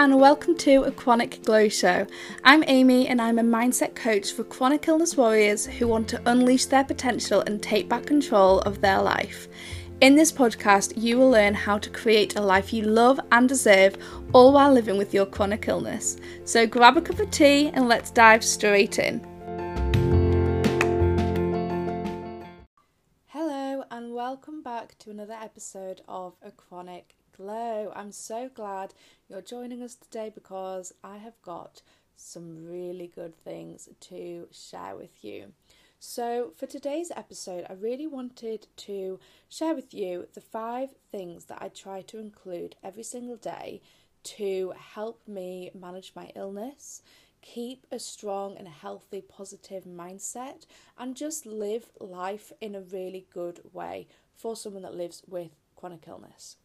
and welcome to a Chronic Glow Show. I'm Amy and I'm a mindset coach for chronic illness warriors who want to unleash their potential and take back control of their life. In this podcast, you will learn how to create a life you love and deserve, all while living with your chronic illness. So grab a cup of tea and let's dive straight in. Hello, and welcome back to another episode of A Chronic Glow. I'm so glad you're joining us today because I have got some really good things to share with you. So, for today's episode, I really wanted to share with you the five things that I try to include every single day to help me manage my illness, keep a strong and healthy, positive mindset, and just live life in a really good way for someone that lives with chronic illness.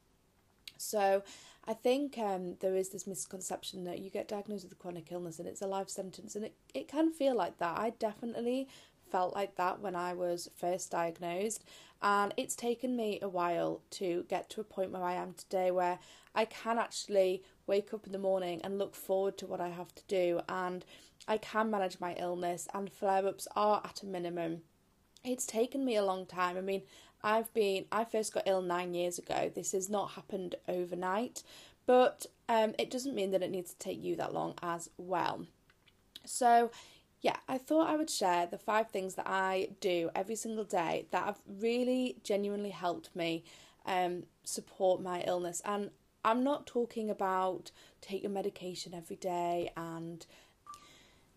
So, I think um, there is this misconception that you get diagnosed with a chronic illness and it's a life sentence, and it, it can feel like that. I definitely felt like that when I was first diagnosed, and it's taken me a while to get to a point where I am today where I can actually wake up in the morning and look forward to what I have to do, and I can manage my illness, and flare ups are at a minimum. It's taken me a long time. I mean, I've been, I first got ill nine years ago. This has not happened overnight, but um, it doesn't mean that it needs to take you that long as well. So, yeah, I thought I would share the five things that I do every single day that have really genuinely helped me um, support my illness. And I'm not talking about take your medication every day and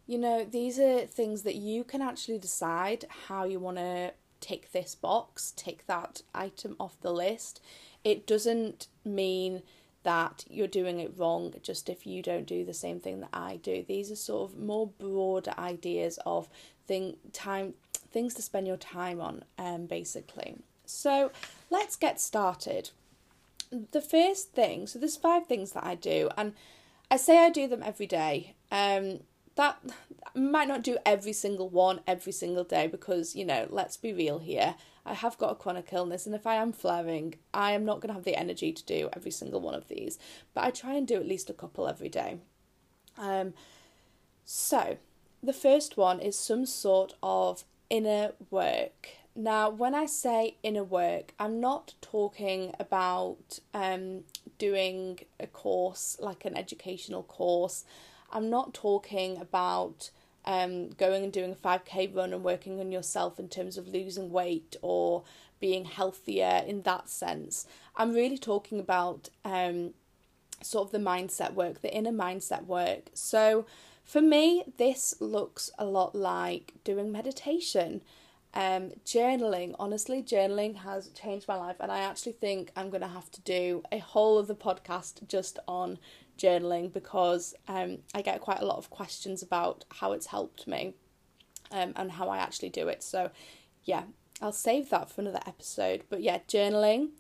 you know, these are things that you can actually decide how you want to tick this box, tick that item off the list. It doesn't mean that you're doing it wrong just if you don't do the same thing that I do. These are sort of more broader ideas of thing time things to spend your time on um basically. So let's get started. The first thing, so there's five things that I do and I say I do them every day. Um that might not do every single one every single day because, you know, let's be real here. I have got a chronic illness, and if I am flaring, I am not going to have the energy to do every single one of these. But I try and do at least a couple every day. Um, so, the first one is some sort of inner work. Now, when I say inner work, I'm not talking about um, doing a course like an educational course. I'm not talking about um, going and doing a 5k run and working on yourself in terms of losing weight or being healthier in that sense. I'm really talking about um, sort of the mindset work, the inner mindset work. So for me, this looks a lot like doing meditation. Um, journaling, honestly, journaling has changed my life, and I actually think I'm going to have to do a whole of the podcast just on journaling because um, I get quite a lot of questions about how it's helped me um, and how I actually do it. So, yeah, I'll save that for another episode. But yeah, journaling.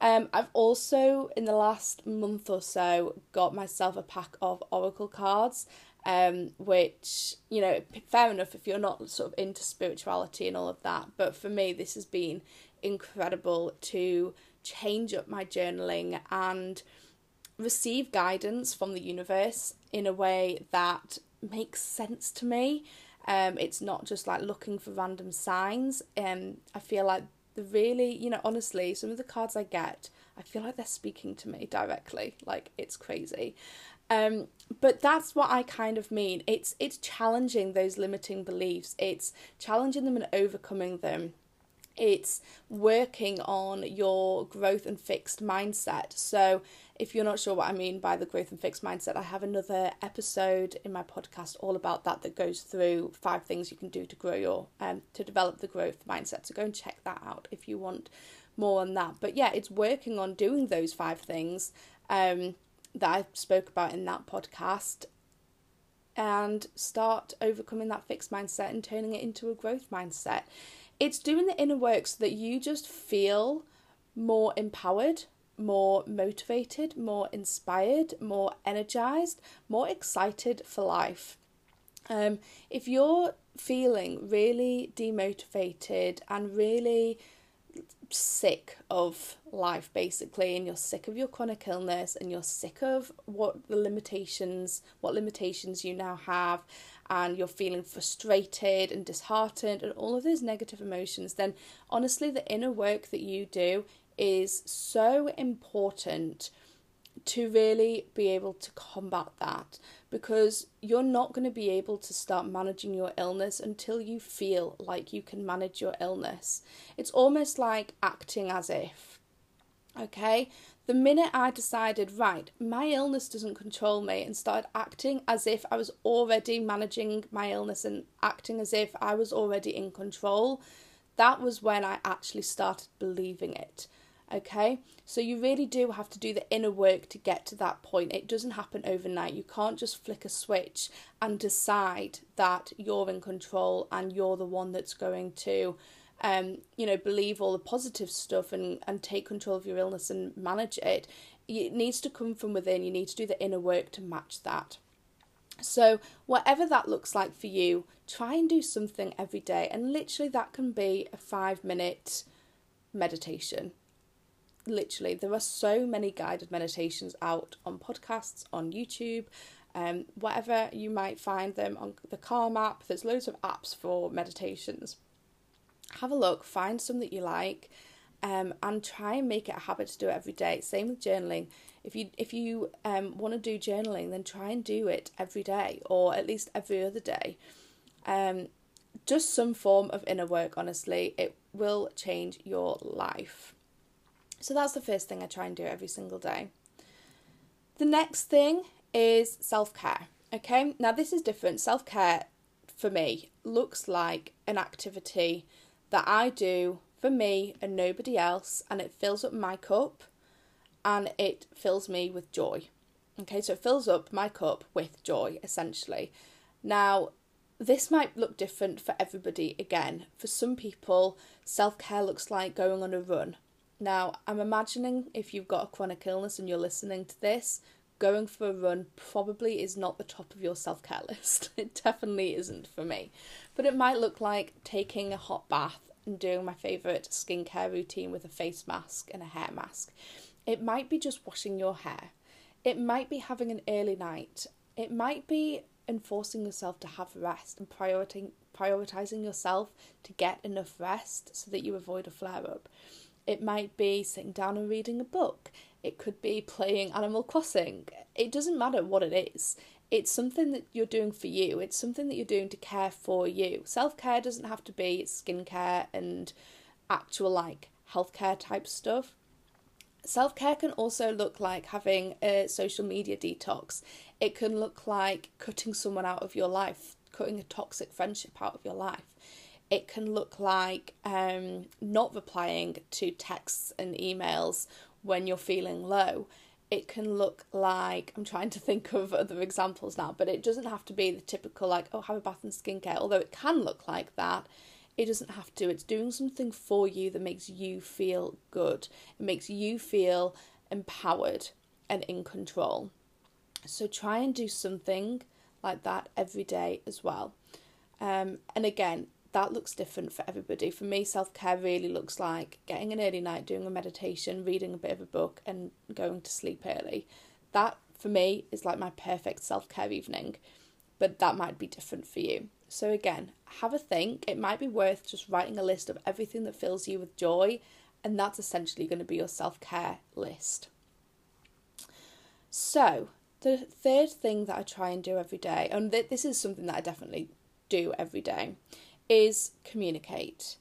Um, I've also, in the last month or so, got myself a pack of oracle cards, um, which, you know, fair enough if you're not sort of into spirituality and all of that. But for me, this has been incredible to change up my journaling and receive guidance from the universe in a way that makes sense to me. Um, it's not just like looking for random signs. Um, I feel like the really, you know, honestly, some of the cards I get, I feel like they're speaking to me directly. Like it's crazy. Um, but that's what I kind of mean. It's it's challenging those limiting beliefs. It's challenging them and overcoming them it's working on your growth and fixed mindset. So, if you're not sure what I mean by the growth and fixed mindset, I have another episode in my podcast all about that that goes through five things you can do to grow your um to develop the growth mindset. So go and check that out if you want more on that. But yeah, it's working on doing those five things um that I spoke about in that podcast and start overcoming that fixed mindset and turning it into a growth mindset it's doing the inner work so that you just feel more empowered, more motivated, more inspired, more energized, more excited for life. Um, if you're feeling really demotivated and really sick of life basically and you're sick of your chronic illness and you're sick of what the limitations what limitations you now have and you're feeling frustrated and disheartened and all of those negative emotions then honestly the inner work that you do is so important to really be able to combat that because you're not going to be able to start managing your illness until you feel like you can manage your illness. It's almost like acting as if. Okay? The minute I decided, right, my illness doesn't control me, and started acting as if I was already managing my illness and acting as if I was already in control, that was when I actually started believing it. Okay, so you really do have to do the inner work to get to that point. It doesn't happen overnight. You can't just flick a switch and decide that you're in control and you're the one that's going to, um, you know, believe all the positive stuff and, and take control of your illness and manage it. It needs to come from within. You need to do the inner work to match that. So, whatever that looks like for you, try and do something every day. And literally, that can be a five minute meditation literally there are so many guided meditations out on podcasts on youtube um, whatever you might find them on the calm app. There's loads of apps for meditations. Have a look find some that you like um, and try and make it a habit to do it every day. Same with journaling. If you if you um, want to do journaling then try and do it every day or at least every other day. Um, just some form of inner work honestly it will change your life so that's the first thing I try and do every single day. The next thing is self care. Okay, now this is different. Self care for me looks like an activity that I do for me and nobody else, and it fills up my cup and it fills me with joy. Okay, so it fills up my cup with joy essentially. Now, this might look different for everybody again. For some people, self care looks like going on a run now, I'm imagining if you've got a chronic illness and you're listening to this, going for a run probably is not the top of your self care list. It definitely isn't for me. But it might look like taking a hot bath and doing my favourite skincare routine with a face mask and a hair mask. It might be just washing your hair. It might be having an early night. It might be enforcing yourself to have rest and prioritizing yourself to get enough rest so that you avoid a flare up. It might be sitting down and reading a book. It could be playing Animal Crossing. It doesn't matter what it is. It's something that you're doing for you. It's something that you're doing to care for you. Self care doesn't have to be skincare and actual like healthcare type stuff. Self care can also look like having a social media detox. It can look like cutting someone out of your life, cutting a toxic friendship out of your life. It can look like um, not replying to texts and emails when you're feeling low. It can look like I'm trying to think of other examples now, but it doesn't have to be the typical like, oh, have a bath and skincare, although it can look like that. It doesn't have to. It's doing something for you that makes you feel good. It makes you feel empowered and in control. So try and do something like that every day as well. Um, and again, that looks different for everybody. For me, self care really looks like getting an early night, doing a meditation, reading a bit of a book, and going to sleep early. That, for me, is like my perfect self care evening, but that might be different for you. So, again, have a think. It might be worth just writing a list of everything that fills you with joy, and that's essentially going to be your self care list. So, the third thing that I try and do every day, and this is something that I definitely do every day, is communicate.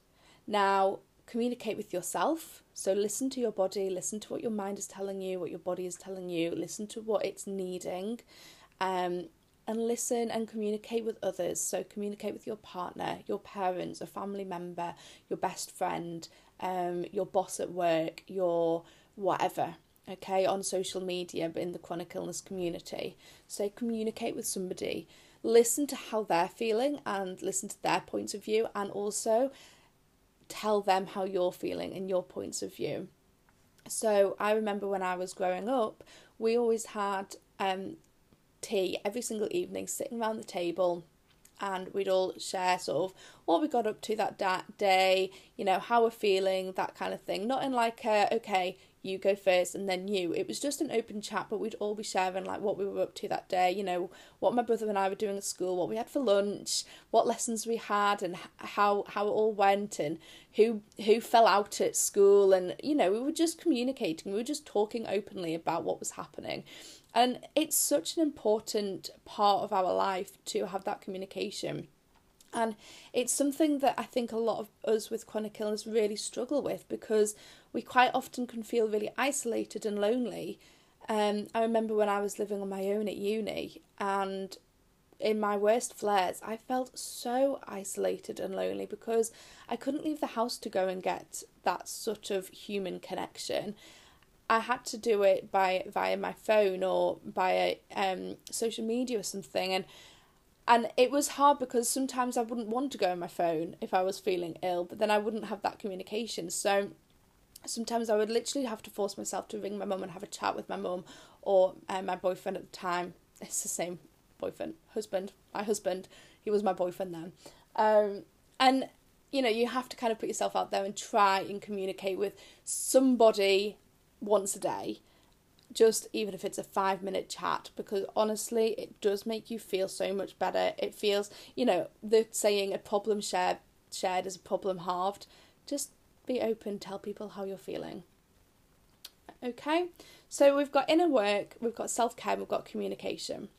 Now, communicate with yourself. So, listen to your body, listen to what your mind is telling you, what your body is telling you, listen to what it's needing, um, and listen and communicate with others. So, communicate with your partner, your parents, a family member, your best friend, um, your boss at work, your whatever okay, on social media, but in the chronic illness community. So communicate with somebody listen to how they're feeling and listen to their points of view and also tell them how you're feeling and your points of view. So I remember when I was growing up, we always had um, tea every single evening, sitting around the table, and we'd all share sort of what we got up to that da- day, you know, how we're feeling, that kind of thing. Not in like a, okay, you go first and then you. It was just an open chat, but we'd all be sharing like what we were up to that day, you know, what my brother and I were doing at school, what we had for lunch, what lessons we had and how how it all went and who who fell out at school and you know, we were just communicating, we were just talking openly about what was happening. And it's such an important part of our life to have that communication. And it's something that I think a lot of us with chronic illness really struggle with because we quite often can feel really isolated and lonely. Um, I remember when I was living on my own at uni and in my worst flares, I felt so isolated and lonely because I couldn't leave the house to go and get that sort of human connection. I had to do it by via my phone or via um, social media or something, and and it was hard because sometimes I wouldn't want to go on my phone if I was feeling ill, but then I wouldn't have that communication. So sometimes I would literally have to force myself to ring my mum and have a chat with my mum or uh, my boyfriend at the time. It's the same boyfriend, husband, my husband. He was my boyfriend then. Um, and you know, you have to kind of put yourself out there and try and communicate with somebody once a day. Just even if it's a five minute chat, because honestly, it does make you feel so much better. It feels, you know, the saying a problem shared shared is a problem halved. Just be open, tell people how you're feeling. Okay, so we've got inner work, we've got self care, we've got communication.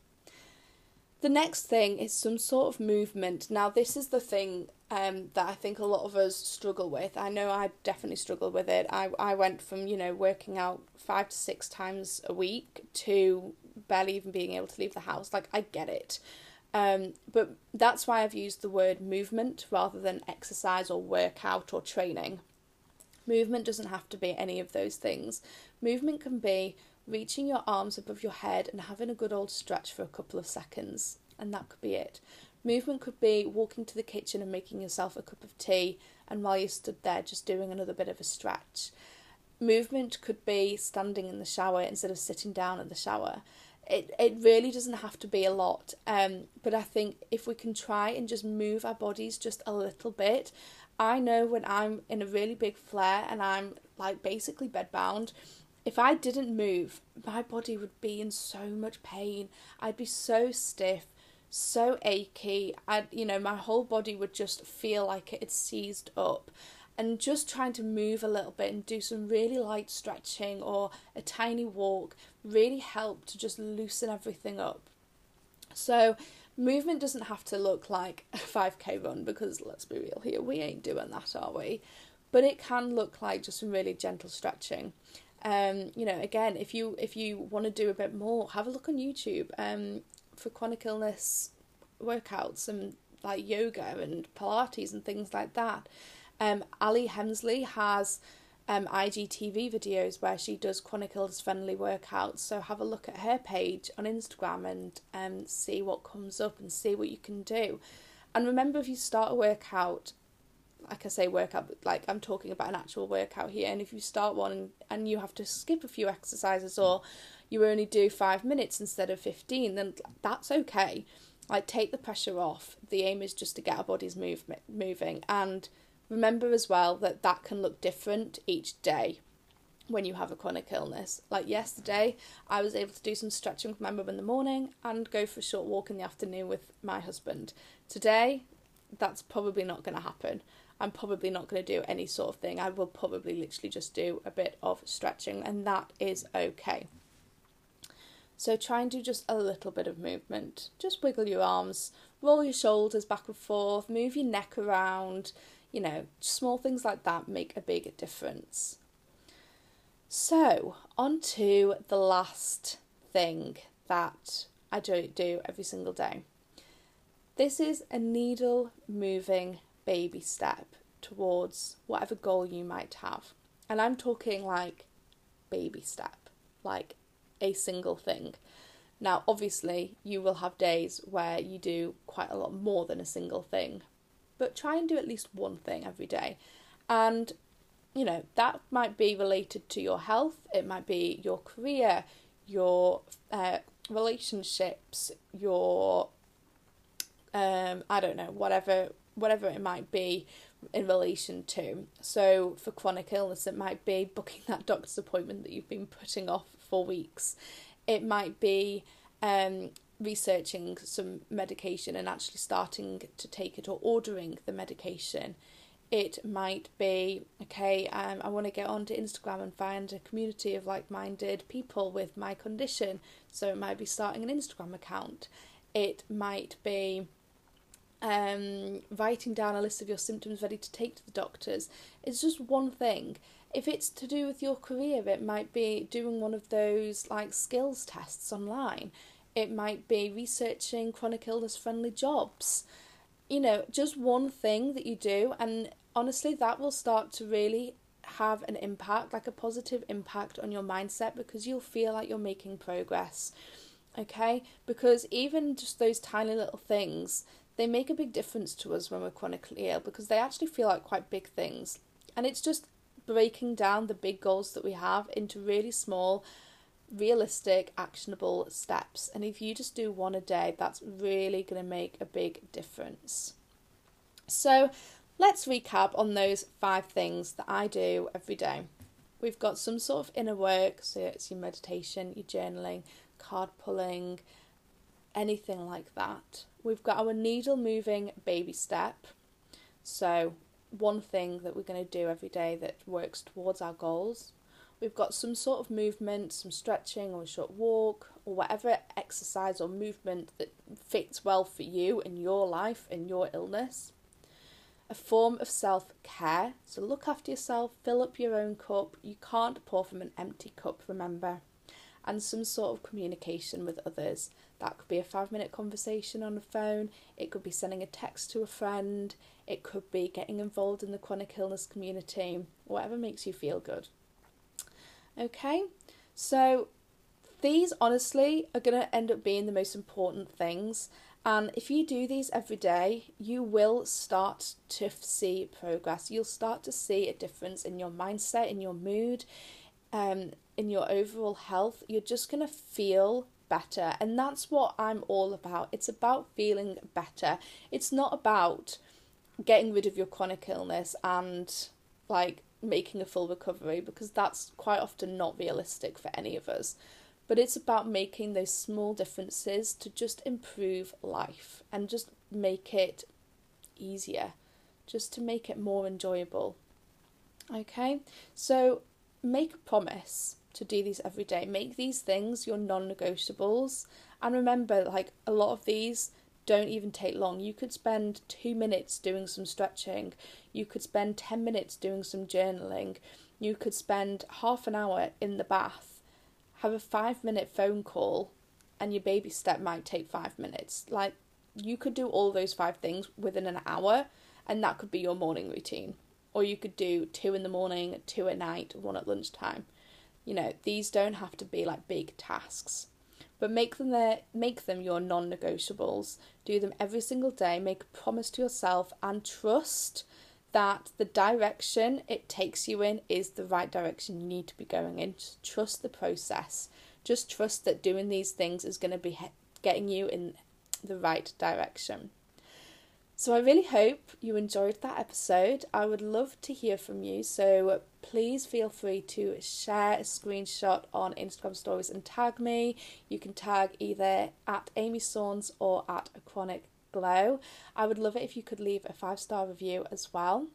The next thing is some sort of movement. Now, this is the thing um, that I think a lot of us struggle with. I know I definitely struggle with it. I, I went from, you know, working out five to six times a week to barely even being able to leave the house. Like, I get it. Um, but that's why I've used the word movement rather than exercise or workout or training. Movement doesn't have to be any of those things. Movement can be reaching your arms above your head and having a good old stretch for a couple of seconds, and that could be it. Movement could be walking to the kitchen and making yourself a cup of tea, and while you stood there, just doing another bit of a stretch. Movement could be standing in the shower instead of sitting down in the shower. It it really doesn't have to be a lot, um, but I think if we can try and just move our bodies just a little bit, I know when I'm in a really big flare and I'm like basically bedbound, if I didn't move, my body would be in so much pain. I'd be so stiff, so achy. I'd, you know, my whole body would just feel like it had seized up. And just trying to move a little bit and do some really light stretching or a tiny walk really helped to just loosen everything up. So, movement doesn't have to look like a 5k run because let's be real here, we ain't doing that, are we? But it can look like just some really gentle stretching. Um, you know, again, if you if you want to do a bit more, have a look on YouTube um, for chronic illness workouts and like yoga and Pilates and things like that. Um, Ali Hemsley has um, IGTV videos where she does chronic illness friendly workouts. So have a look at her page on Instagram and um, see what comes up and see what you can do. And remember, if you start a workout, like I say, workout, like I'm talking about an actual workout here, and if you start one and, and you have to skip a few exercises or you only do five minutes instead of 15, then that's okay. Like, take the pressure off. The aim is just to get our bodies move, moving and Remember as well that that can look different each day when you have a chronic illness. Like yesterday, I was able to do some stretching with my mum in the morning and go for a short walk in the afternoon with my husband. Today, that's probably not going to happen. I'm probably not going to do any sort of thing. I will probably literally just do a bit of stretching, and that is okay. So try and do just a little bit of movement. Just wiggle your arms, roll your shoulders back and forth, move your neck around, you know, small things like that make a big difference. So, on to the last thing that I do every single day. This is a needle moving baby step towards whatever goal you might have. And I'm talking like baby step, like a single thing. Now, obviously, you will have days where you do quite a lot more than a single thing, but try and do at least one thing every day. And, you know, that might be related to your health, it might be your career, your uh, relationships, your um, I don't know, whatever whatever it might be in relation to. So for chronic illness, it might be booking that doctor's appointment that you've been putting off for weeks. It might be um, researching some medication and actually starting to take it or ordering the medication. It might be, okay, um, I want to get onto Instagram and find a community of like minded people with my condition. So it might be starting an Instagram account. It might be um, writing down a list of your symptoms ready to take to the doctors. It's just one thing. If it's to do with your career, it might be doing one of those like skills tests online it might be researching chronic illness friendly jobs. You know, just one thing that you do, and honestly, that will start to really have an impact, like a positive impact on your mindset because you'll feel like you're making progress. Okay? Because even just those tiny little things, they make a big difference to us when we're chronically ill because they actually feel like quite big things. And it's just breaking down the big goals that we have into really small realistic, actionable steps. And if you just do one a day, that's really going to make a big difference. So, let's recap on those five things that I do every day. We've got some sort of inner work, so it's your meditation, your journaling, card pulling, anything like that. We've got our needle moving baby step. So, one thing that we're going to do every day that works towards our goals we've got some sort of movement, some stretching or a short walk or whatever exercise or movement that fits well for you in your life and your illness. A form of self care, so look after yourself, fill up your own cup. You can't pour from an empty cup, remember. And some sort of communication with others. That could be a five minute conversation on the phone, it could be sending a text to a friend, it could be getting involved in the chronic illness community, whatever makes you feel good. Okay, so these honestly are going to end up being the most important things. And if you do these every day, you will start to see progress. You'll start to see a difference in your mindset, in your mood, um, in your overall health. You're just going to feel better. And that's what I'm all about. It's about feeling better. It's not about getting rid of your chronic illness and like making a full recovery because that's quite often not realistic for any of us. But it's about making those small differences to just improve life and just make it easier, just to make it more enjoyable. Okay, so make a promise to do these every day. Make these things your non negotiables. And remember, like a lot of these don't even take long. You could spend two minutes doing some stretching, you could spend 10 minutes doing some journaling, you could spend half an hour in the bath, have a five minute phone call, and your baby step might take five minutes. Like, you could do all those five things within an hour, and that could be your morning routine. Or you could do two in the morning, two at night, one at lunchtime. You know, these don't have to be like big tasks but make them their, make them your non-negotiables. Do them every single day. Make a promise to yourself and trust that the direction it takes you in is the right direction you need to be going in. Just trust the process. Just trust that doing these things is going to be getting you in the right direction. So I really hope you enjoyed that episode. I would love to hear from you. So please feel free to share a screenshot on Instagram stories and tag me. You can tag either at Amy Saunds or at a chronic glow. I would love it if you could leave a five star review as well.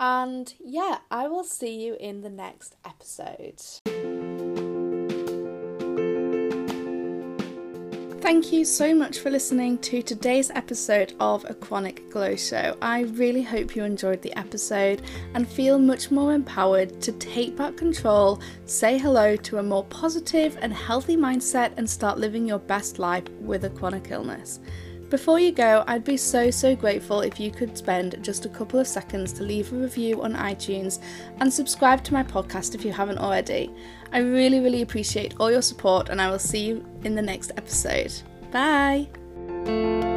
And yeah, I will see you in the next episode. Thank you so much for listening to today's episode of A Chronic Glow Show. I really hope you enjoyed the episode and feel much more empowered to take back control, say hello to a more positive and healthy mindset, and start living your best life with a chronic illness. Before you go, I'd be so so grateful if you could spend just a couple of seconds to leave a review on iTunes and subscribe to my podcast if you haven't already. I really, really appreciate all your support, and I will see you in the next episode. Bye!